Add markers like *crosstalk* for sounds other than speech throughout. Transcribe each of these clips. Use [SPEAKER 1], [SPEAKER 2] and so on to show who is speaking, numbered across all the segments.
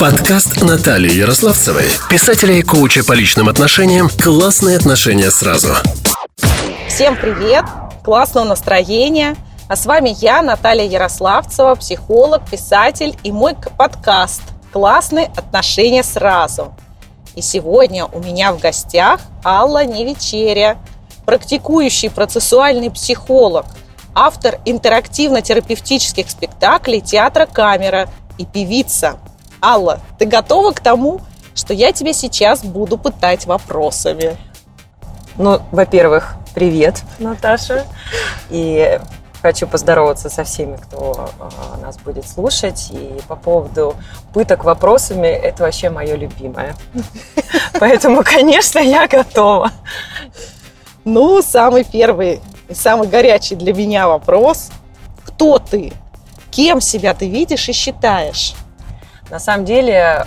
[SPEAKER 1] Подкаст Натальи Ярославцевой, писателя и коуча по личным отношениям «Классные отношения сразу».
[SPEAKER 2] Всем привет! Классного настроения! А с вами я, Наталья Ярославцева, психолог, писатель и мой подкаст «Классные отношения сразу». И сегодня у меня в гостях Алла Невечеря, практикующий процессуальный психолог, автор интерактивно-терапевтических спектаклей театра «Камера» и певица. Алла, ты готова к тому, что я тебя сейчас буду пытать вопросами?
[SPEAKER 3] Ну, во-первых, привет, Наташа. И хочу поздороваться со всеми, кто э, нас будет слушать. И по поводу пыток вопросами, это вообще мое любимое. *laughs* Поэтому, конечно, я готова.
[SPEAKER 2] Ну, самый первый и самый горячий для меня вопрос. Кто ты? Кем себя ты видишь и считаешь?
[SPEAKER 3] На самом деле,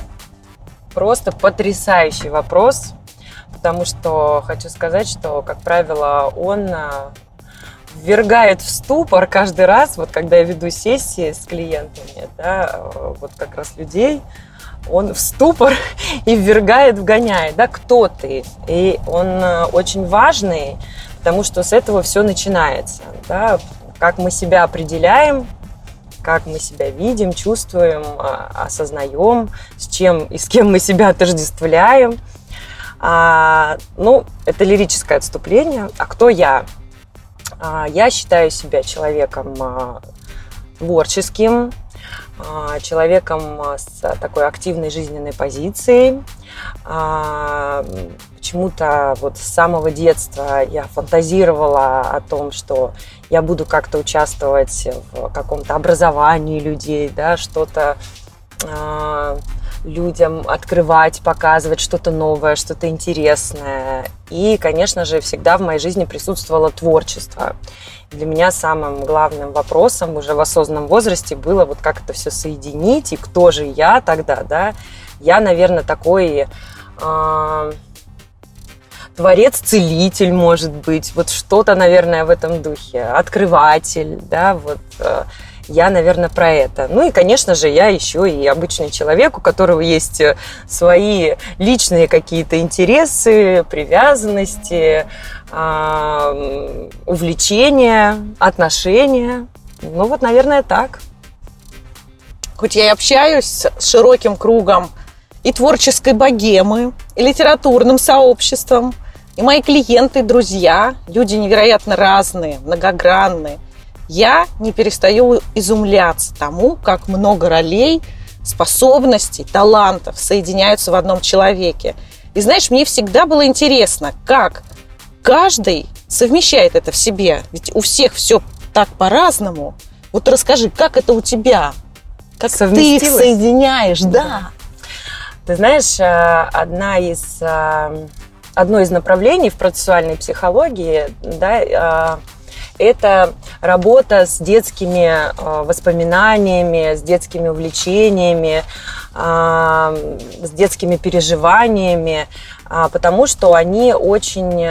[SPEAKER 3] просто потрясающий вопрос, потому что хочу сказать, что, как правило, он а, ввергает в ступор каждый раз, вот когда я веду сессии с клиентами, да, вот как раз людей, он в ступор *laughs* и ввергает, вгоняет, да, кто ты. И он а, очень важный, потому что с этого все начинается, да, как мы себя определяем, как мы себя видим, чувствуем, а, осознаем, с чем и с кем мы себя отождествляем. А, ну, это лирическое отступление. А кто я? А, я считаю себя человеком а, творческим, а, человеком с такой активной жизненной позицией. А, почему-то вот с самого детства я фантазировала о том, что я буду как-то участвовать в каком-то образовании людей, да, что-то а, людям открывать, показывать что-то новое, что-то интересное. И, конечно же, всегда в моей жизни присутствовало творчество. Для меня самым главным вопросом уже в осознанном возрасте было вот как это все соединить, и кто же я тогда, да. Я, наверное, такой э, творец-целитель, может быть, вот что-то, наверное, в этом духе, открыватель, да, вот э, я, наверное, про это. Ну и, конечно же, я еще и обычный человек, у которого есть э, свои личные какие-то интересы, привязанности, увлечения, отношения. Ну вот, наверное, так.
[SPEAKER 2] Хоть я и общаюсь с широким кругом и творческой богемы, и литературным сообществом, и мои клиенты, друзья, люди невероятно разные, многогранные – я не перестаю изумляться тому, как много ролей, способностей, талантов соединяются в одном человеке. И знаешь, мне всегда было интересно, как каждый совмещает это в себе. Ведь у всех все так по-разному. Вот расскажи, как это у тебя? Как ты их соединяешь? Да. да.
[SPEAKER 3] Ты знаешь, э, одна из, э, одно из направлений в процессуальной психологии, да, э, это работа с детскими э, воспоминаниями, с детскими увлечениями, э, с детскими переживаниями, потому что они очень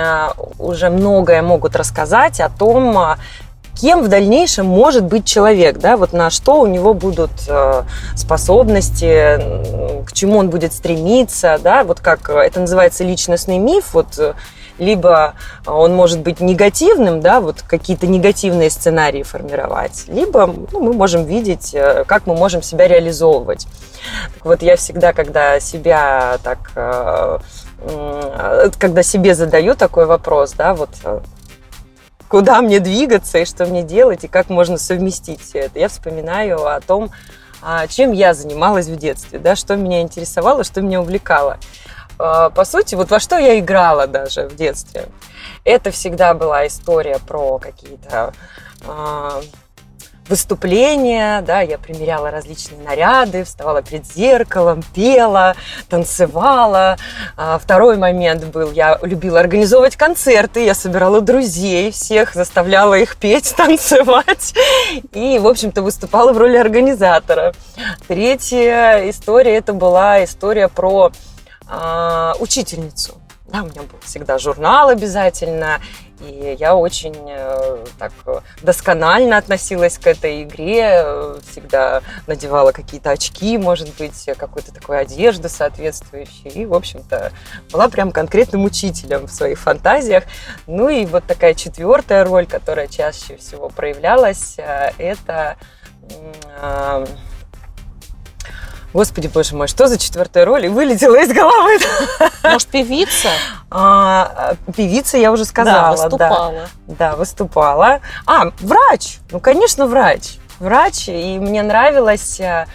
[SPEAKER 3] уже многое могут рассказать о том, кем в дальнейшем может быть человек, да, вот на что у него будут способности, к чему он будет стремиться, да, вот как это называется личностный миф, вот либо он может быть негативным, да, вот какие-то негативные сценарии формировать, либо ну, мы можем видеть, э, как мы можем себя реализовывать. Так вот я всегда, когда себя так, э, когда себе задаю такой вопрос, да, вот э, куда мне двигаться и что мне делать, и как можно совместить все это, я вспоминаю о том, а, чем я занималась в детстве, да, что меня интересовало, что меня увлекало. А, по сути, вот во что я играла даже в детстве. Это всегда была история про какие-то а, выступления, да, я примеряла различные наряды, вставала перед зеркалом, пела, танцевала. А, второй момент был, я любила организовывать концерты, я собирала друзей всех, заставляла их петь, *laughs* танцевать и, в общем-то, выступала в роли организатора. Третья история, это была история про а, учительницу. Да, у меня был всегда журнал обязательно, и я очень э, так досконально относилась к этой игре, всегда надевала какие-то очки, может быть, какую-то такую одежду соответствующую, и, в общем-то, была прям конкретным учителем в своих фантазиях. Ну и вот такая четвертая роль, которая чаще всего проявлялась, э, это э, Господи, боже мой, что за четвертая роль? И вылетела из головы.
[SPEAKER 2] Может, певица?
[SPEAKER 3] А, певица, я уже сказала.
[SPEAKER 2] Да, выступала.
[SPEAKER 3] Да, да, выступала. А, врач. Ну, конечно, врач. Врач. И мне нравилось а, а,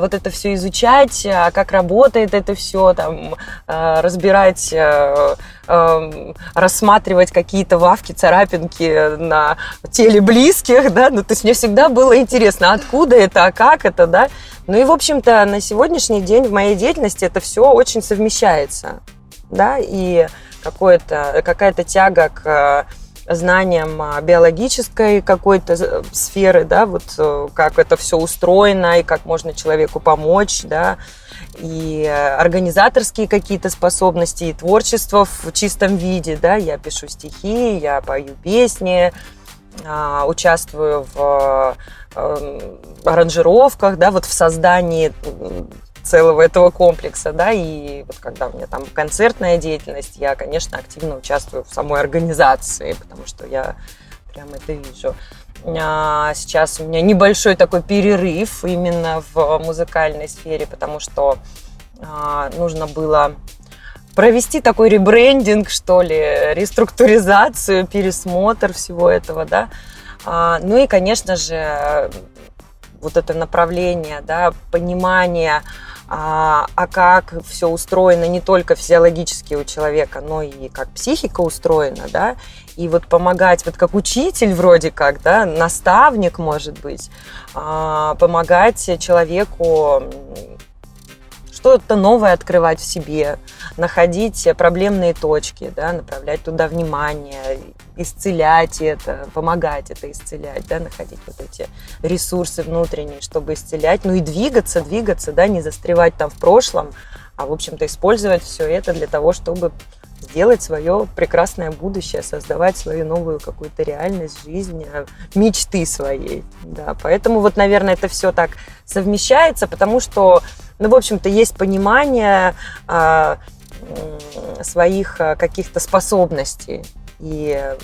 [SPEAKER 3] вот это все изучать, а, как работает это все, там, а, разбирать, а, а, рассматривать какие-то вавки, царапинки на теле близких, да, ну, то есть мне всегда было интересно, откуда это, а как это, да, ну и, в общем-то, на сегодняшний день в моей деятельности это все очень совмещается, да, и какая-то тяга к знаниям биологической какой-то сферы, да, вот э, как это все устроено и как можно человеку помочь, да, и организаторские какие-то способности, и творчество в чистом виде, да, я пишу стихи, я пою песни, а, участвую в эм, аранжировках, да, вот в создании целого этого комплекса, да, и вот когда у меня там концертная деятельность, я, конечно, активно участвую в самой организации, потому что я прям это вижу. А сейчас у меня небольшой такой перерыв именно в музыкальной сфере, потому что а, нужно было провести такой ребрендинг, что ли, реструктуризацию, пересмотр всего этого, да. А, ну и, конечно же, вот это направление, да, понимание, а, а как все устроено не только физиологически у человека, но и как психика устроена, да, и вот помогать, вот как учитель вроде как, да, наставник, может быть, а, помогать человеку что-то новое открывать в себе, находить проблемные точки, да, направлять туда внимание, исцелять это, помогать это исцелять, да, находить вот эти ресурсы внутренние, чтобы исцелять, ну и двигаться, двигаться, да, не застревать там в прошлом, а, в общем-то, использовать все это для того, чтобы сделать свое прекрасное будущее, создавать свою новую какую-то реальность, жизнь, э, мечты своей. Да, поэтому вот, наверное, это все так совмещается, потому что ну, в общем-то, есть понимание а, своих а, каких-то способностей и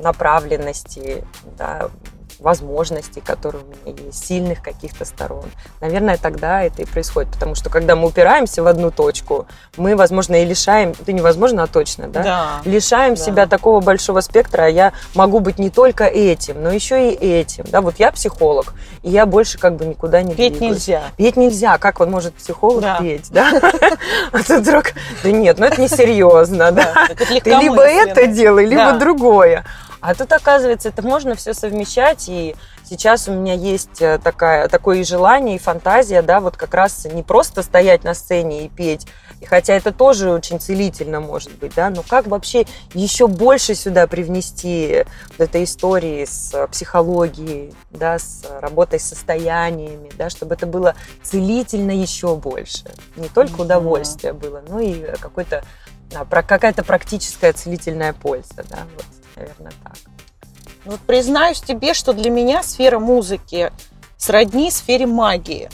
[SPEAKER 3] направленности, да, возможностей, которые у меня есть, сильных каких-то сторон. Наверное, тогда это и происходит, потому что когда мы упираемся в одну точку, мы, возможно, и лишаем, это невозможно, а точно, да?
[SPEAKER 2] да
[SPEAKER 3] лишаем да. себя такого большого спектра, а я могу быть не только этим, но еще и этим, да, вот я психолог, и я больше как бы никуда не
[SPEAKER 2] Петь двигаюсь. нельзя.
[SPEAKER 3] Петь нельзя, как он может психолог да. петь, да? *laughs* А тут вдруг, да нет, ну это несерьезно, да? Ты либо это делай, либо другое. А тут, оказывается, это можно все совмещать, и сейчас у меня есть э, такая, такое и желание, и фантазия, да, вот как раз не просто стоять на сцене и петь, и хотя это тоже очень целительно может быть, да, но как вообще еще больше сюда привнести вот этой истории с психологией, да, с работой с состояниями, да, чтобы это было целительно еще больше. Не только удовольствие было, но и какой-то а, какая-то практическая целительная польза, да, вот наверное, так.
[SPEAKER 2] Вот признаюсь тебе, что для меня сфера музыки сродни сфере магии.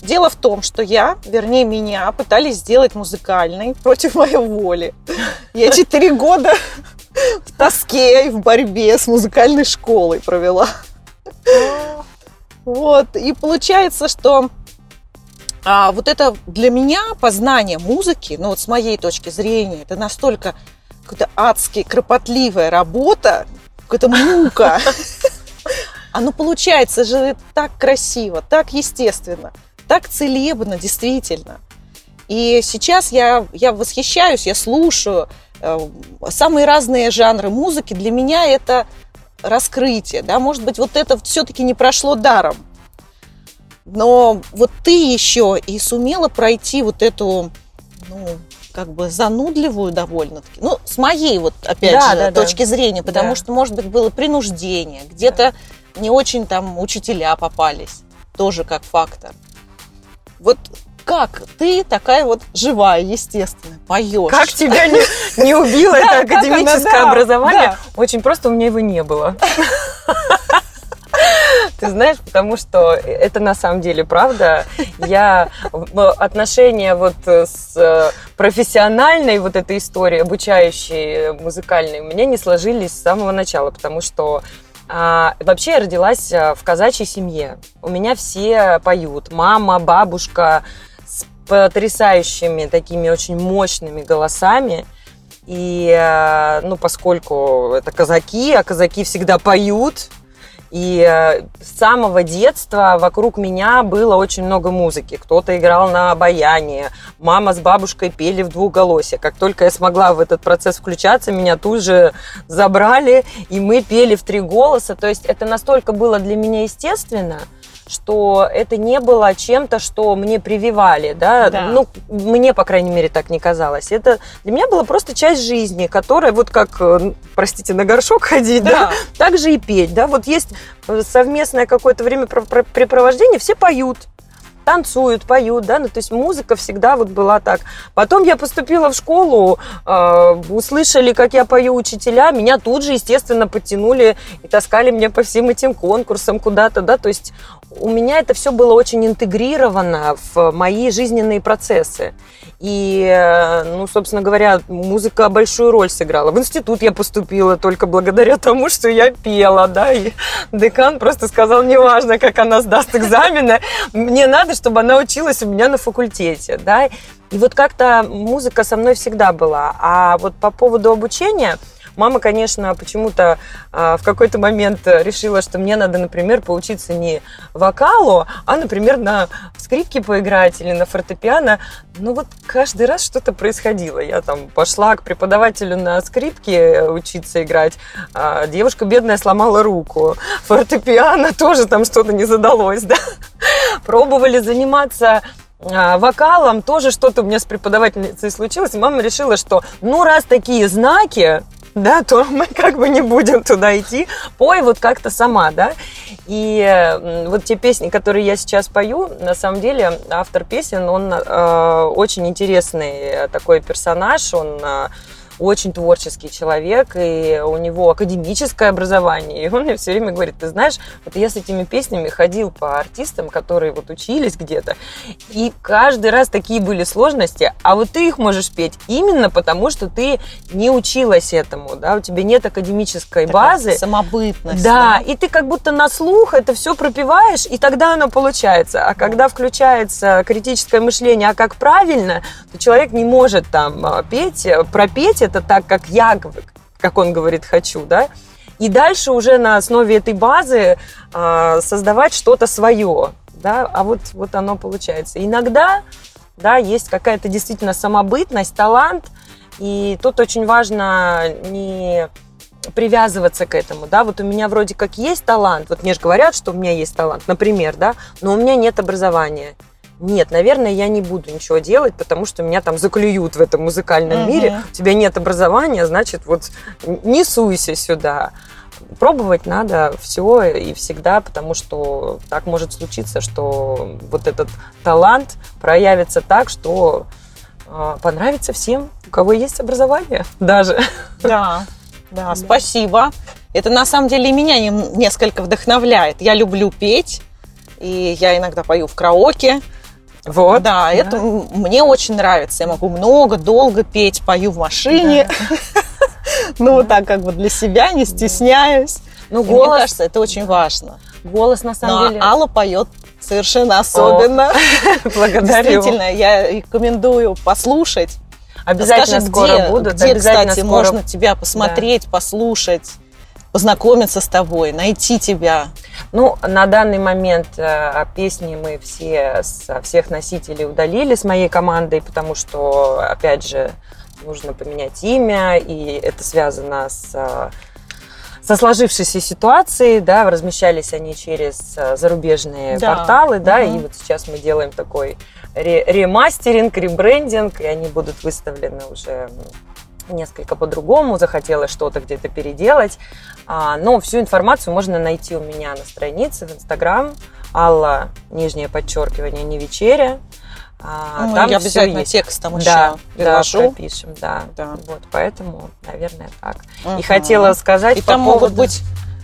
[SPEAKER 2] Дело в том, что я, вернее меня, пытались сделать музыкальной против моей воли. Я четыре года в тоске и в борьбе с музыкальной школой провела. Вот, и получается, что а, вот это для меня познание музыки, ну вот с моей точки зрения, это настолько какая-то адски кропотливая работа, какая-то мука. *laughs* Оно получается же так красиво, так естественно, так целебно, действительно. И сейчас я, я восхищаюсь, я слушаю э, самые разные жанры музыки. Для меня это раскрытие, да, может быть, вот это все-таки не прошло даром. Но вот ты еще и сумела пройти вот эту, ну, как бы занудливую довольно-таки. Ну, с моей вот, опять да, же, да, точки да. зрения, потому да. что, может быть, было принуждение, где-то да. не очень там учителя попались, тоже как фактор. Вот как ты такая вот живая, естественно, поешь?
[SPEAKER 3] Как тебя не, не убило *laughs* это академическое образование? Очень просто у меня его не было. *laughs* Ты знаешь, потому что это на самом деле правда. Я отношения вот с профессиональной вот этой историей, обучающей музыкальной, у меня не сложились с самого начала, потому что а, вообще я родилась в казачьей семье. У меня все поют. Мама, бабушка с потрясающими такими очень мощными голосами. И, э, ну, поскольку это казаки, а казаки всегда поют, и э, с самого детства вокруг меня было очень много музыки. Кто-то играл на баяне, мама с бабушкой пели в двухголосие. Как только я смогла в этот процесс включаться, меня тут же забрали, и мы пели в три голоса. То есть это настолько было для меня естественно, что это не было чем-то, что мне прививали, да?
[SPEAKER 2] Да.
[SPEAKER 3] ну, мне, по крайней мере, так не казалось. Это для меня была просто часть жизни, которая вот как, э, простите, на горшок *laughs* ходить, да,
[SPEAKER 2] Да.
[SPEAKER 3] так же и петь, да, вот есть э, совместное какое-то времяпрепровождение, все поют, танцуют, поют, да, ну, то есть музыка всегда вот была так. Потом я поступила в школу, э, услышали, как я пою учителя, меня тут же, естественно, подтянули и таскали меня по всем этим конкурсам куда-то, да, то есть у меня это все было очень интегрировано в мои жизненные процессы. И, э, ну, собственно говоря, музыка большую роль сыграла. В институт я поступила только благодаря тому, что я пела, да, и декан просто сказал, неважно, как она сдаст экзамены, мне надо, чтобы она училась у меня на факультете, да. И вот как-то музыка со мной всегда была. А вот по поводу обучения, Мама, конечно, почему-то а, в какой-то момент решила, что мне надо, например, поучиться не вокалу, а, например, на скрипке поиграть или на фортепиано. Ну вот каждый раз что-то происходило. Я там пошла к преподавателю на скрипке учиться играть. а девушка бедная сломала руку. Фортепиано тоже там что-то не задалось, да. Пробовали заниматься а, вокалом, тоже что-то у меня с преподавательницей случилось. Мама решила, что ну раз такие знаки, да, то мы как бы не будем туда идти. Пой вот как-то сама, да. И вот те песни, которые я сейчас пою, на самом деле автор песен, он э, очень интересный такой персонаж, он э, очень творческий человек, и у него академическое образование, и он мне все время говорит, ты знаешь, вот я с этими песнями ходил по артистам, которые вот учились где-то, и каждый раз такие были сложности, а вот ты их можешь петь именно потому, что ты не училась этому, да, у тебя нет академической
[SPEAKER 2] Такая
[SPEAKER 3] базы,
[SPEAKER 2] Самобытность.
[SPEAKER 3] да, и ты как будто на слух это все пропиваешь, и тогда оно получается. А когда включается критическое мышление, а как правильно, то человек не может там а, петь, э, пропеть это так, как я, как он говорит, хочу, да. И дальше уже на основе этой базы а, создавать что-то свое, да, а вот, вот оно получается. Иногда, да, есть какая-то действительно самобытность, талант, и тут очень важно не привязываться к этому, да, вот у меня вроде как есть талант, вот мне же говорят, что у меня есть талант, например, да, но у меня нет образования. Нет, наверное, я не буду ничего делать, потому что меня там заклюют в этом музыкальном
[SPEAKER 2] Мгм.
[SPEAKER 3] мире. У тебя нет образования, значит, вот не суйся сюда. Пробовать надо все и всегда, потому что так может случиться, что вот этот талант проявится так, что э, понравится всем, у кого есть образование даже.
[SPEAKER 2] Да, *laughs* да, спасибо. Это на самом деле и меня нем- несколько вдохновляет. Я люблю петь, и я иногда пою в караоке.
[SPEAKER 3] Вот.
[SPEAKER 2] да, это м- мне очень нравится. Я могу много, долго петь, пою в машине. *laughs* Ну, вот так как бы для себя, не стесняюсь.
[SPEAKER 3] Ну,
[SPEAKER 2] И Мне
[SPEAKER 3] голос,
[SPEAKER 2] кажется, это очень важно.
[SPEAKER 3] голос на
[SPEAKER 2] Ну,
[SPEAKER 3] самом
[SPEAKER 2] а
[SPEAKER 3] деле.
[SPEAKER 2] Алла поет совершенно особенно. *laughs*
[SPEAKER 3] Благодарю.
[SPEAKER 2] Действительно, я рекомендую послушать.
[SPEAKER 3] Обязательно
[SPEAKER 2] Скажи,
[SPEAKER 3] скоро
[SPEAKER 2] где,
[SPEAKER 3] будут.
[SPEAKER 2] Где,
[SPEAKER 3] обязательно
[SPEAKER 2] кстати,
[SPEAKER 3] скоро.
[SPEAKER 2] можно тебя посмотреть, послушать, познакомиться с тобой, найти тебя?
[SPEAKER 3] Ну, на данный момент э, песни мы все со всех носителей удалили с моей командой, потому что, опять же, нужно поменять имя, и это связано с э, со сложившейся ситуацией, да, размещались они через э, зарубежные
[SPEAKER 2] Да.
[SPEAKER 3] порталы, да,
[SPEAKER 2] Мгм.
[SPEAKER 3] и вот сейчас мы делаем такой ре- ремастеринг, ребрендинг, и они будут выставлены уже несколько по-другому, захотелось что-то где-то переделать, А, но всю информацию можно найти у меня на странице в Инстаграм, Алла, нижнее подчеркивание, не вечеря, А,
[SPEAKER 2] Ну,
[SPEAKER 3] там
[SPEAKER 2] я обязательно
[SPEAKER 3] есть.
[SPEAKER 2] текстом
[SPEAKER 3] Да,
[SPEAKER 2] еще
[SPEAKER 3] да, пропишем, да.
[SPEAKER 2] Да.
[SPEAKER 3] Вот, поэтому, наверное, так. И
[SPEAKER 2] Мгм.
[SPEAKER 3] хотела сказать
[SPEAKER 2] И
[SPEAKER 3] по
[SPEAKER 2] там
[SPEAKER 3] поводу...
[SPEAKER 2] могут быть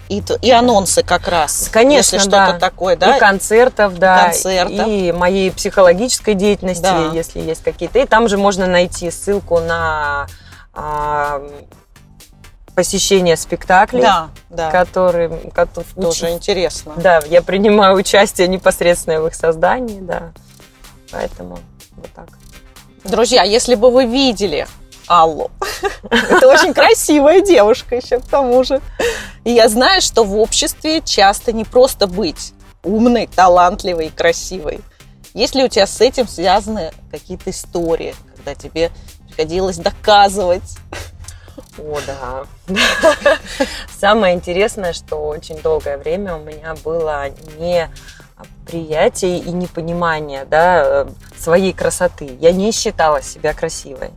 [SPEAKER 2] и, и анонсы как раз.
[SPEAKER 3] Конечно,
[SPEAKER 2] если
[SPEAKER 3] да.
[SPEAKER 2] что-то такое, да?
[SPEAKER 3] И концертов, да,
[SPEAKER 2] концертов.
[SPEAKER 3] и моей психологической деятельности,
[SPEAKER 2] Да.
[SPEAKER 3] если есть какие-то. И там же можно найти ссылку на посещение спектаклей,
[SPEAKER 2] Да, да.
[SPEAKER 3] которые,
[SPEAKER 2] Тоже
[SPEAKER 3] уч-
[SPEAKER 2] интересно.
[SPEAKER 3] Да, я принимаю участие непосредственно в их создании, да. Поэтому вот так.
[SPEAKER 2] Друзья, если бы вы видели Аллу, *laughs* это очень красивая девушка еще к тому же. И я знаю, что в обществе часто не просто быть умной, талантливой и красивой. Есть ли у тебя с этим связаны какие-то истории, когда тебе приходилось доказывать?
[SPEAKER 3] О, да. *laughs* Самое интересное, что очень долгое время у меня было не приятие и непонимание да, своей красоты. Я не считала себя красивой.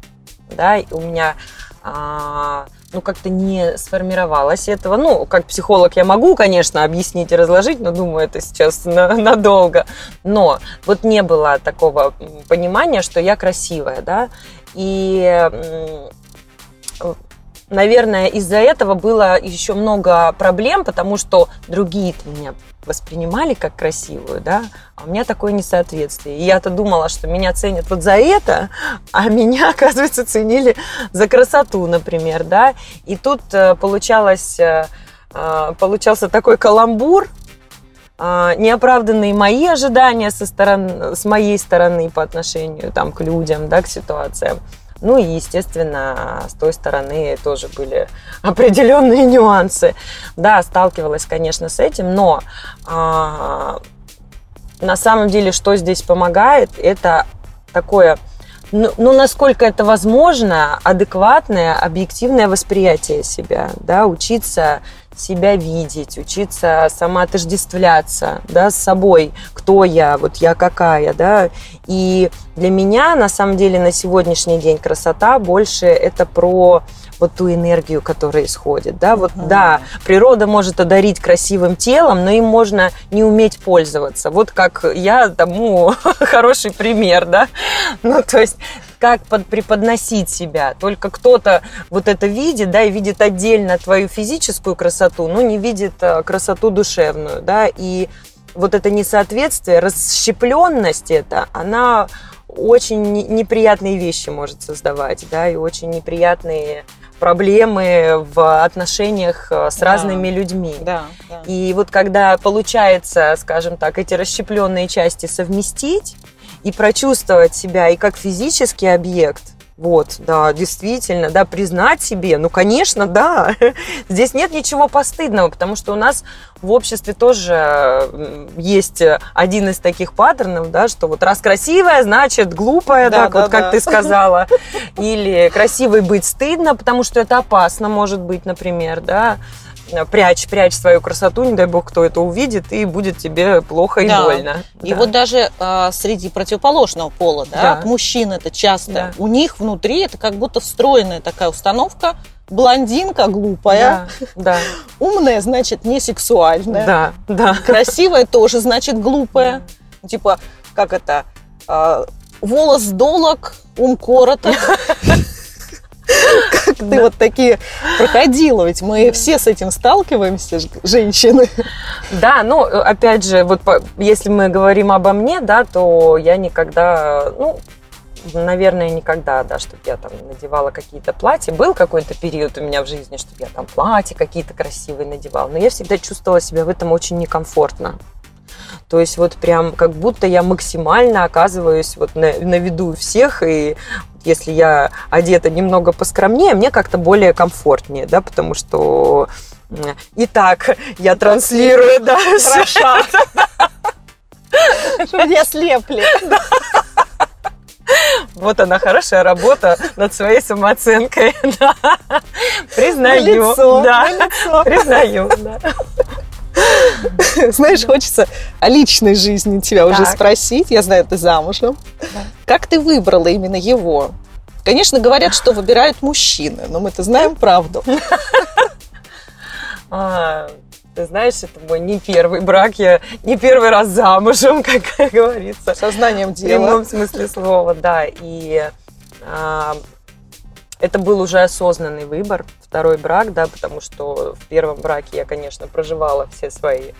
[SPEAKER 3] Да, и у меня а, ну, как-то не сформировалось этого. Ну, как психолог я могу, конечно, объяснить и разложить, но думаю, это сейчас на- надолго. Но вот не было такого понимания, что я красивая, да. И наверное, из-за этого было еще много проблем, потому что другие меня воспринимали как красивую, да, а у меня такое несоответствие. И я-то думала, что меня ценят вот за это, а меня, *laughs* оказывается, ценили за красоту, например, да. И тут э, получалось, э, э, получался такой каламбур, неоправданные мои ожидания со стороны, с моей стороны по отношению там, к людям, да, к ситуациям. Ну и, естественно, с той стороны тоже были *laughs* определенные нюансы. Да, сталкивалась, конечно, с этим, но а, на самом деле, что здесь помогает, это такое, ну, ну, насколько это возможно, адекватное, объективное восприятие себя, да, учиться себя видеть, учиться самоотождествляться, да, с собой, кто я, вот я какая, да, и для меня, на самом деле, на сегодняшний день красота больше это про вот ту энергию, которая исходит, да, вот,
[SPEAKER 2] Мгм.
[SPEAKER 3] да, природа может одарить красивым телом, но им можно не уметь пользоваться, вот как я тому *laughs* хороший пример, да, ну, то есть как под, преподносить себя. Только кто-то вот это видит, да, и видит отдельно твою физическую красоту, но не видит э, красоту душевную, да, и вот это несоответствие, расщепленность это, она очень не- неприятные вещи может создавать, да, и очень неприятные проблемы в отношениях э, с
[SPEAKER 2] Да.
[SPEAKER 3] разными людьми.
[SPEAKER 2] Да, да.
[SPEAKER 3] И вот когда получается, скажем так, эти расщепленные части совместить и прочувствовать себя и как физический объект, вот, да, действительно, да, признать себе, ну, конечно, да, *laughs* здесь нет ничего постыдного, потому что у нас в обществе тоже есть один из таких паттернов, да, что вот раз красивая, значит глупая,
[SPEAKER 2] Да,
[SPEAKER 3] так
[SPEAKER 2] да,
[SPEAKER 3] вот, как
[SPEAKER 2] да.
[SPEAKER 3] ты сказала, *laughs* или красивой быть стыдно, потому что это опасно, может быть, например, да, прячь, прячь свою красоту, не дай бог, кто это увидит, и будет тебе плохо и
[SPEAKER 2] Да.
[SPEAKER 3] больно.
[SPEAKER 2] И
[SPEAKER 3] Да.
[SPEAKER 2] вот даже а, среди противоположного пола, да,
[SPEAKER 3] Да.
[SPEAKER 2] от мужчин это часто,
[SPEAKER 3] Да.
[SPEAKER 2] у них внутри это как будто встроенная такая установка, блондинка глупая,
[SPEAKER 3] да, да, *laughs*
[SPEAKER 2] умная значит не сексуальная,
[SPEAKER 3] да, да.
[SPEAKER 2] красивая тоже значит глупая, типа как это, а, волос долог, ум короток. *laughs* Как ты вот такие проходила, ведь мы все с этим сталкиваемся, женщины.
[SPEAKER 3] Да, ну, опять же, вот если мы говорим обо мне, да, то я никогда, ну, наверное, никогда, да, чтобы я там надевала какие-то платья. Был какой-то период у меня в жизни, чтобы я там платья какие-то красивые надевала, но я всегда чувствовала себя в этом очень некомфортно. То есть вот прям как будто я максимально оказываюсь вот на, на виду всех, и если я одета немного поскромнее, мне как-то более комфортнее, да, потому что и так я транслирую, да,
[SPEAKER 2] Хороша. Чтобы не ослепли.
[SPEAKER 3] Вот она, хорошая работа над своей самооценкой. *laughs* Да. Признаю.
[SPEAKER 2] лицо,
[SPEAKER 3] да.
[SPEAKER 2] на лицо.
[SPEAKER 3] Признаю. да.
[SPEAKER 2] Знаешь, хочется о личной жизни тебя уже
[SPEAKER 3] Так.
[SPEAKER 2] спросить. Я знаю, ты замужем.
[SPEAKER 3] Да.
[SPEAKER 2] Как ты выбрала именно его? Конечно, говорят, что выбирают мужчины, но мы-то знаем правду. *laughs*
[SPEAKER 3] А, Ты знаешь, это мой не первый брак, я не первый раз замужем, *laughs* как говорится.
[SPEAKER 2] Сознанием
[SPEAKER 3] В
[SPEAKER 2] дела.
[SPEAKER 3] прямом смысле слова, да. И а, это был уже осознанный выбор, второй брак, да, потому что в первом браке я, конечно, проживала все свои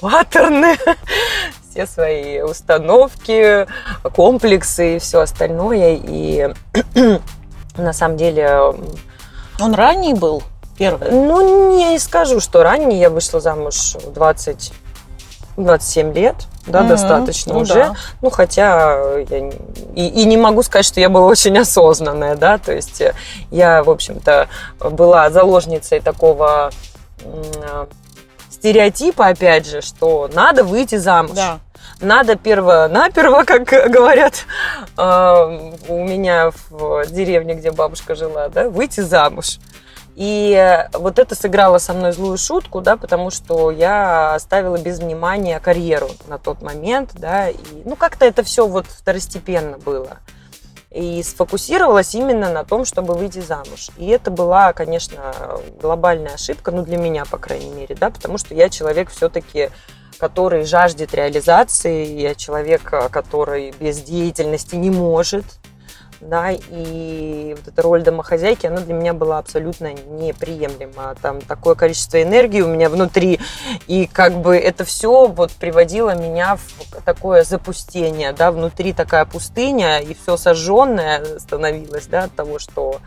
[SPEAKER 3] паттерны, *laughs* все свои установки, комплексы и все остальное. И *clears throat* на самом деле,
[SPEAKER 2] Он ранний был, первый.
[SPEAKER 3] ну, не скажу, что ранее я вышла замуж в 20 27 лет, да,
[SPEAKER 2] Мгм.
[SPEAKER 3] достаточно
[SPEAKER 2] Ну
[SPEAKER 3] уже.
[SPEAKER 2] да.
[SPEAKER 3] Ну, хотя я не- и, и не могу сказать, что я была очень осознанная, да, то есть э, я, в общем-то, была заложницей такого э, стереотипа, опять же, что надо выйти замуж.
[SPEAKER 2] Да.
[SPEAKER 3] Надо перво-наперво, как говорят э, у меня в деревне, где бабушка жила, да, выйти замуж. И э, вот это сыграло со мной злую шутку, да, потому что я оставила без внимания карьеру на тот момент, да, и, ну, как-то это все вот второстепенно было. И сфокусировалась именно на том, чтобы выйти замуж. И это была, конечно, глобальная ошибка, ну, для меня, по крайней мере, да, потому что я человек все-таки который жаждет реализации, я человек, э, который без деятельности не может, да, и вот эта роль домохозяйки, она для меня была абсолютно неприемлема. Там такое количество энергии у меня внутри, и как бы это все вот приводило меня в такое запустение, да, внутри такая пустыня, и все сожженное становилось, да, от того, что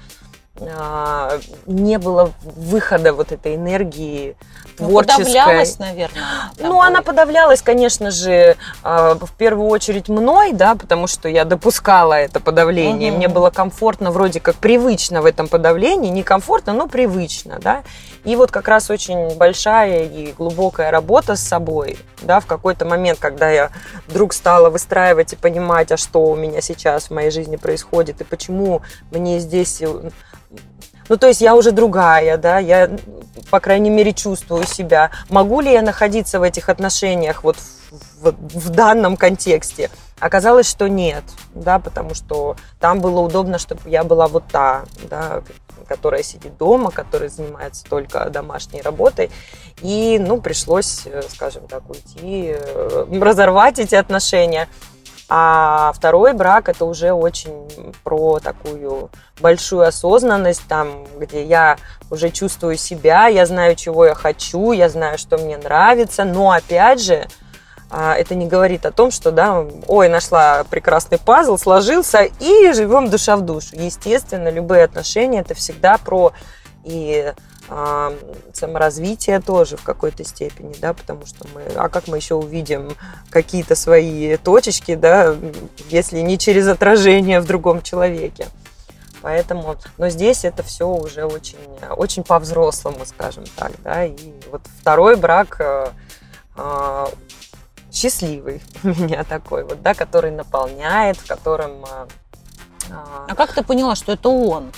[SPEAKER 3] не было выхода вот этой энергии
[SPEAKER 2] Ну,
[SPEAKER 3] творческой.
[SPEAKER 2] подавлялась, наверное.
[SPEAKER 3] Ну, она подавлялась, конечно же, а, в первую очередь мной, да, потому что я допускала это подавление.
[SPEAKER 2] Мгм.
[SPEAKER 3] Мне было комфортно, вроде как привычно в этом подавлении. Не комфортно, но привычно, да. И вот как раз очень большая и глубокая работа с собой, да, в какой-то момент, когда я вдруг стала выстраивать и понимать, а что у меня сейчас в моей жизни происходит, и почему мне здесь э, ну, то есть я уже другая, да, я, по крайней мере, чувствую себя. Могу ли я находиться в этих отношениях вот в, в- в данном контексте? Оказалось, что нет, да, потому что там было удобно, чтобы я была вот та, да, которая сидит дома, которая занимается только домашней работой. И, ну, пришлось, э, скажем так, уйти, э, разорвать эти отношения. А второй брак это уже очень про такую большую осознанность, там, где я уже чувствую себя, я знаю, чего я хочу, я знаю, что мне нравится, но опять же, а, это не говорит о том, что, да, ой, нашла прекрасный пазл, сложился, и живем душа в душу. Естественно, любые отношения это всегда про и а, саморазвитие тоже в какой-то степени, да, потому что мы, а как мы еще увидим какие-то свои точечки, да, если не через отражение в другом человеке. Поэтому, но здесь это все уже очень, очень по-взрослому, скажем так, да, и вот второй брак э, э, счастливый *laughs* у меня такой вот, да, который наполняет, в котором э, э,
[SPEAKER 2] А как ты поняла, что это он?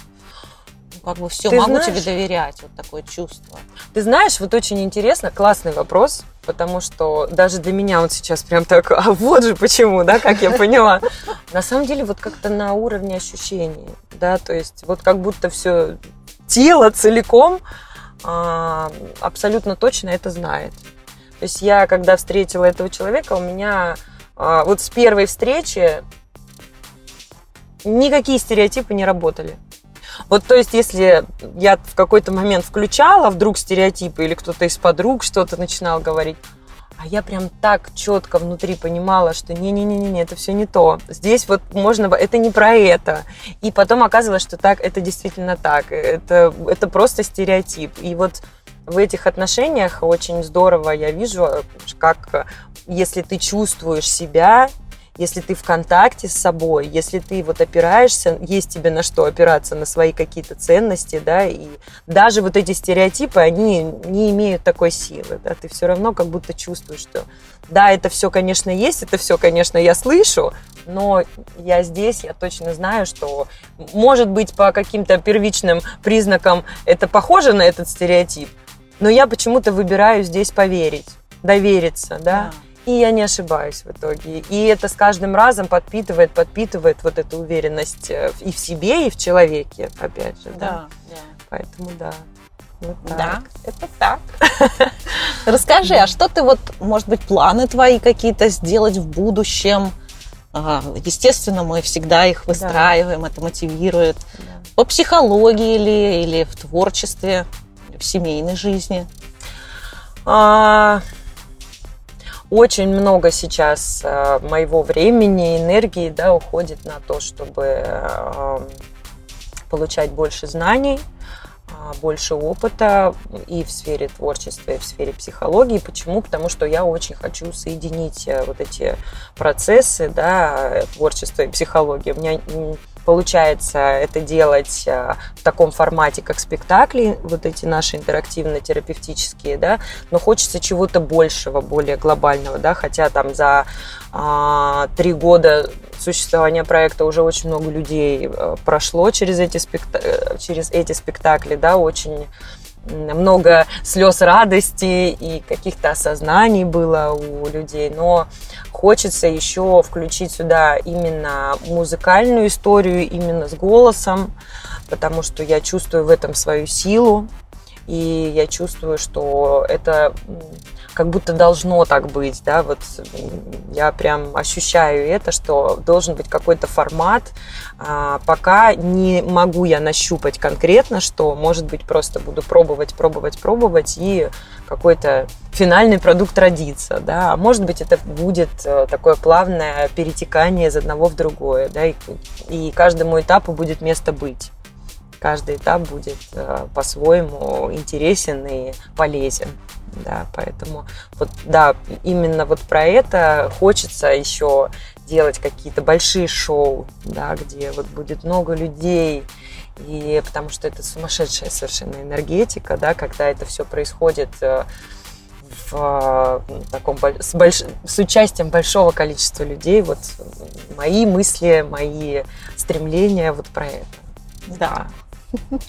[SPEAKER 2] Как бы все,
[SPEAKER 3] Ты
[SPEAKER 2] могу
[SPEAKER 3] знаешь-
[SPEAKER 2] тебе доверять, вот такое чувство.
[SPEAKER 3] Ты знаешь, вот очень интересно, классный вопрос, потому что даже для меня он сейчас прям так, *laughs* а вот же почему, да, как я поняла. *laughs* На самом деле вот как-то на уровне ощущений, да, то есть вот как будто все тело целиком а, абсолютно точно это знает. То есть я, когда встретила этого человека, у меня а, вот с первой встречи никакие стереотипы не работали. Вот, то есть, если я в какой-то момент включала вдруг стереотипы, или кто-то из подруг что-то начинал говорить, а я прям так четко внутри понимала, что не-не-не-не, это все не то. Здесь вот можно, это не про это. И потом оказывалось, что так, это действительно так. Это, это просто стереотип. И вот в этих отношениях очень здорово я вижу, как если ты чувствуешь себя, если ты в контакте с собой, если ты вот опираешься, есть тебе на что опираться, на свои какие-то ценности, да, и даже вот эти стереотипы, они не имеют такой силы, да, ты все равно как будто чувствуешь, что да, это все, конечно, есть, это все, конечно, я слышу, но я здесь, я точно знаю, что, может быть, по каким-то первичным признакам это похоже на этот стереотип, но я почему-то выбираю здесь поверить, довериться, да, и я не ошибаюсь в итоге. И это с каждым разом подпитывает, подпитывает вот эту уверенность э, и в себе, и в человеке, опять же. Да.
[SPEAKER 2] Да, да.
[SPEAKER 3] Поэтому да. Вот так.
[SPEAKER 2] Да, это так. *laughs* Расскажи, а что ты вот, может быть, планы твои какие-то сделать в будущем? Естественно, мы всегда их выстраиваем, это мотивирует.
[SPEAKER 3] Да.
[SPEAKER 2] По психологии или, или в творчестве, или в семейной жизни.
[SPEAKER 3] А, Очень много сейчас а, моего времени, энергии да, уходит на то, чтобы а, получать больше знаний, а, больше опыта и в сфере творчества, и в сфере психологии. Почему? Потому что я очень хочу соединить э, вот эти процессы, да, творчества и психологии. У меня получается это делать э, в таком формате, как спектакли, вот эти наши интерактивно-терапевтические, да, но хочется чего-то большего, более глобального, да, хотя там за а, три года существования проекта уже очень много людей э, прошло через эти, спекта- э, через эти спектакли, да, очень много слез радости и каких-то осознаний было у людей, но хочется еще включить сюда именно музыкальную историю, именно с голосом, потому что я чувствую в этом свою силу, и я чувствую, что это как будто должно так быть, да, вот я прям ощущаю это, что должен быть какой-то формат, а, пока не могу я нащупать конкретно, что, может быть, просто буду пробовать, пробовать, пробовать, и какой-то финальный продукт родится, да, а может быть, это будет э, такое плавное перетекание из одного в другое, да, и, и каждому этапу будет место быть. Каждый этап будет э, по-своему интересен и полезен. Да, поэтому вот да, именно вот про это хочется еще делать какие-то большие шоу, да, где вот будет много людей, и потому что это сумасшедшая совершенно энергетика, да, когда это все происходит э, в э, таком с, больш- с участием большого количества людей. Вот мои мысли, мои стремления вот про это.
[SPEAKER 2] Да. *laughs*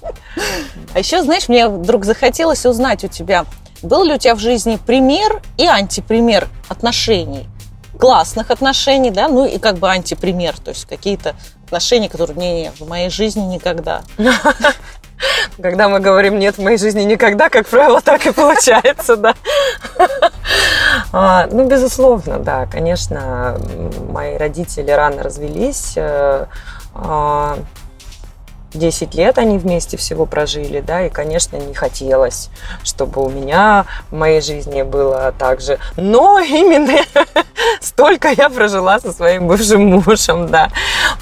[SPEAKER 2] А еще, знаешь, мне вдруг захотелось узнать у тебя, был ли у тебя в жизни пример и антипример отношений? Классных отношений, да, ну и как бы антипример, то есть какие-то отношения, которые не, не, в моей жизни никогда. *laughs*
[SPEAKER 3] Когда мы говорим «нет в моей жизни никогда», как правило, так и получается, да. А, Ну, безусловно, да, конечно, мои родители рано развелись, э, а, 10 лет они вместе всего прожили, да, и, конечно, не хотелось, чтобы у меня в моей жизни было так же. Но именно *laughs* столько я прожила со своим бывшим мужем, да.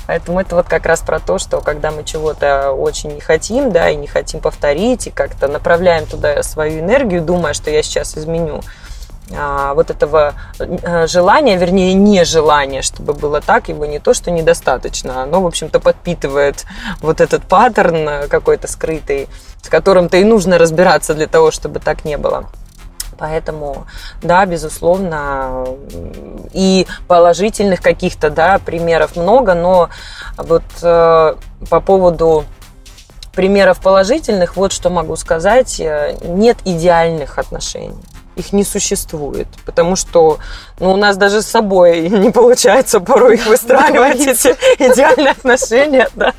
[SPEAKER 3] Поэтому это вот как раз про то, что когда мы чего-то очень не хотим, да, и не хотим повторить, и как-то направляем туда свою энергию, думая, что я сейчас изменю, вот этого э, желания, вернее, нежелания, чтобы было так, его не то, что недостаточно, оно, в общем-то, подпитывает вот этот паттерн э, какой-то скрытый, с которым-то и нужно разбираться для того, чтобы так не было. Поэтому, да, безусловно, и положительных каких-то, да, примеров много, но вот э, по поводу примеров положительных, вот что могу сказать, э, нет идеальных отношений их не существует, потому что ну, у нас даже с собой *laughs* не получается порой их выстраивать, эти *laughs* идеальные отношения, да.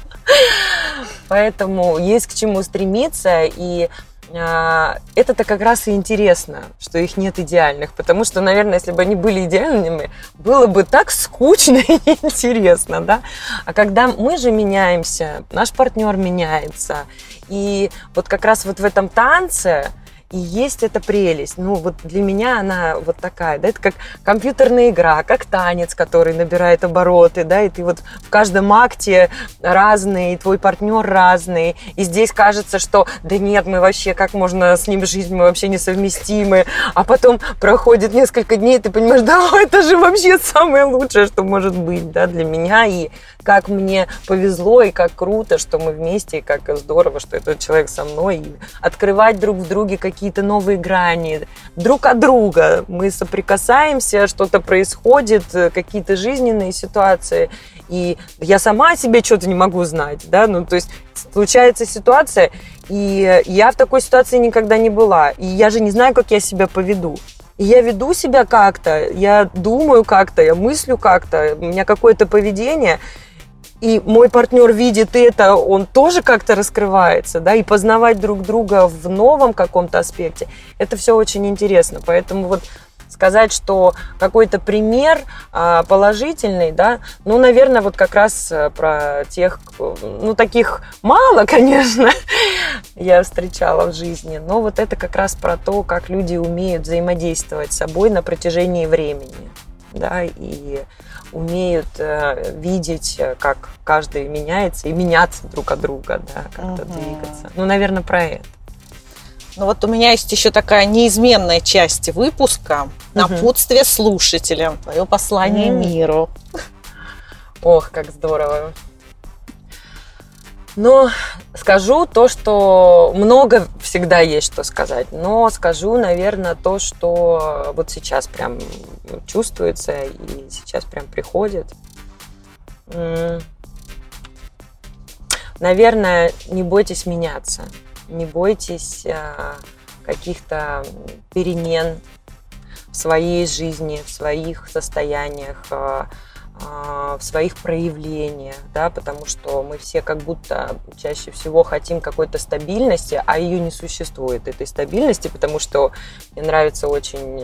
[SPEAKER 3] Поэтому есть к чему стремиться, и а, это-то как раз и интересно, что их нет идеальных, потому что, наверное, если бы они были идеальными, было бы так скучно *laughs* и неинтересно, да. А когда мы же меняемся, наш партнер меняется, и вот как раз вот в этом танце и есть эта прелесть. Ну, вот для меня она вот такая, да, это как компьютерная игра, как танец, который набирает обороты, да, и ты вот в каждом акте разный, и твой партнер разный, и здесь кажется, что да нет, мы вообще, как можно с ним жить, мы вообще несовместимы, а потом проходит несколько дней, и ты понимаешь, да, *laughs* это же вообще самое лучшее, что может быть, да, для меня, и как мне повезло, и как круто, что мы вместе, и как здорово, что этот человек со мной, и открывать друг в друге какие-то новые грани, друг от друга. Мы соприкасаемся, что-то происходит, какие-то жизненные ситуации, и я сама о себе что-то не могу знать, да, ну, то есть случается ситуация, и я в такой ситуации никогда не была, и я же не знаю, как я себя поведу. И я веду себя как-то, я думаю как-то, я мыслю как-то, у меня какое-то поведение, и мой партнер видит это, он тоже как-то раскрывается, да, и познавать друг друга в новом каком-то аспекте, это все очень интересно. Поэтому вот сказать, что какой-то пример а, положительный, да, ну, наверное, вот как раз э, про тех, ну, таких мало, *laughs* конечно, я встречала в жизни, но вот это как раз про то, как люди умеют взаимодействовать с собой на протяжении времени, да, и умеют э, видеть, э, как каждый меняется и меняться друг от друга, да, как-то угу. двигаться. Ну, наверное, про это.
[SPEAKER 2] Ну вот у меня есть еще такая неизменная часть выпуска напутствие слушателям, твое послание угу. миру.
[SPEAKER 3] Ох, как здорово. Но скажу то, что много всегда есть что сказать, но скажу, наверное, то, что вот сейчас прям чувствуется и сейчас прям приходит. Наверное, не бойтесь меняться, не бойтесь а, каких-то перемен в своей жизни, в своих состояниях, а, в своих проявлениях, да, потому что мы все как будто чаще всего хотим какой-то стабильности, а ее не существует, этой стабильности, потому что мне нравится очень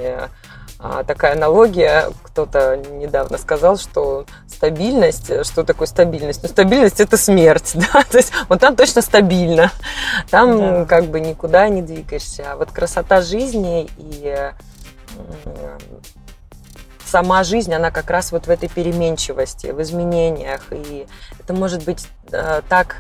[SPEAKER 3] а, такая аналогия. Кто-то недавно сказал, что стабильность, что такое стабильность? Ну, стабильность это смерть, *laughs* да, то есть вот там точно стабильно, там да. как бы никуда не двигаешься. А вот красота жизни и сама жизнь, она как раз вот в этой переменчивости, в изменениях. И это может быть э, так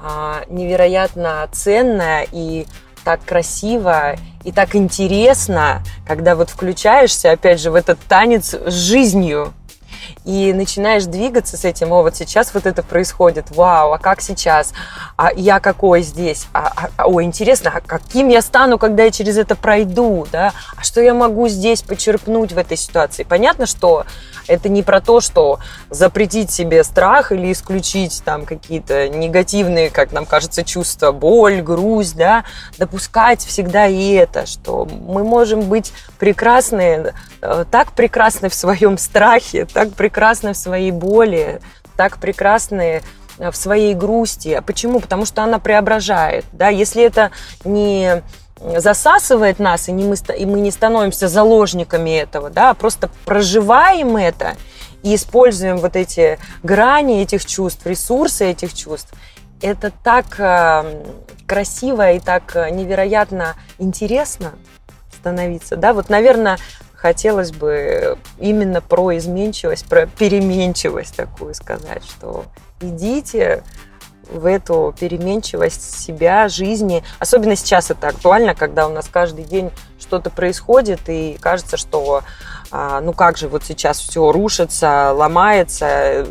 [SPEAKER 3] э, невероятно ценно и так красиво и так интересно, когда вот включаешься, опять же, в этот танец с жизнью и начинаешь двигаться с этим, о, вот сейчас вот это происходит, вау, а как сейчас, а я какой здесь, а, а, а о, интересно, а каким я стану, когда я через это пройду, да, а что я могу здесь почерпнуть в этой ситуации. Понятно, что это не про то, что запретить себе страх или исключить там какие-то негативные, как нам кажется, чувства, боль, грусть, да, допускать всегда и это, что мы можем быть прекрасны, э, так прекрасны в своем страхе, так прекрасны в своей боли, так прекрасны э, в своей грусти. А почему? Потому что она преображает. Да? Если это не засасывает нас, и, не мы, и мы не становимся заложниками этого, да, а просто проживаем это и используем вот эти грани этих чувств, ресурсы этих чувств, это так э, красиво и так э, невероятно интересно становиться, да, вот, наверное, хотелось бы именно про изменчивость, про переменчивость такую сказать, что идите, в эту переменчивость себя, жизни. Особенно сейчас это актуально, когда у нас каждый день что-то происходит, и кажется, что а, ну как же вот сейчас все рушится, ломается,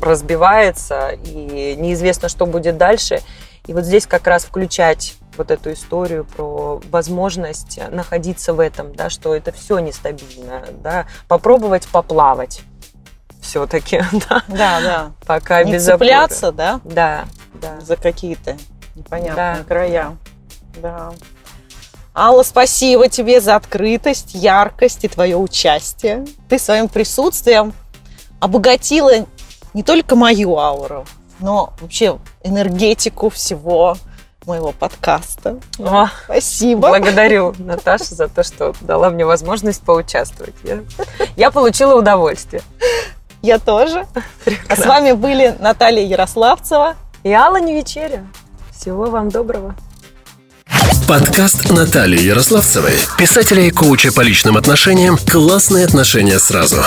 [SPEAKER 3] разбивается, и неизвестно, что будет дальше. И вот здесь как раз включать вот эту историю про возможность находиться в этом, да, что это все нестабильно, да, попробовать поплавать все-таки, *laughs* да.
[SPEAKER 2] Да, да.
[SPEAKER 3] Пока
[SPEAKER 2] Не без цепляться, да?
[SPEAKER 3] Да, да.
[SPEAKER 2] За какие-то непонятные да. края. Да. Алла, спасибо тебе за открытость, яркость и твое участие. Ты своим присутствием обогатила не только мою ауру, но вообще энергетику всего моего подкаста.
[SPEAKER 3] О, спасибо. Благодарю Наташу за то, что дала мне возможность поучаствовать. Я, я получила удовольствие.
[SPEAKER 2] Я тоже. Прекрасно. А с вами были Наталья Ярославцева
[SPEAKER 3] и Алла Невечеря. Всего вам доброго.
[SPEAKER 1] Подкаст Натальи Ярославцевой, писателя и коуча по личным отношениям «Классные отношения сразу».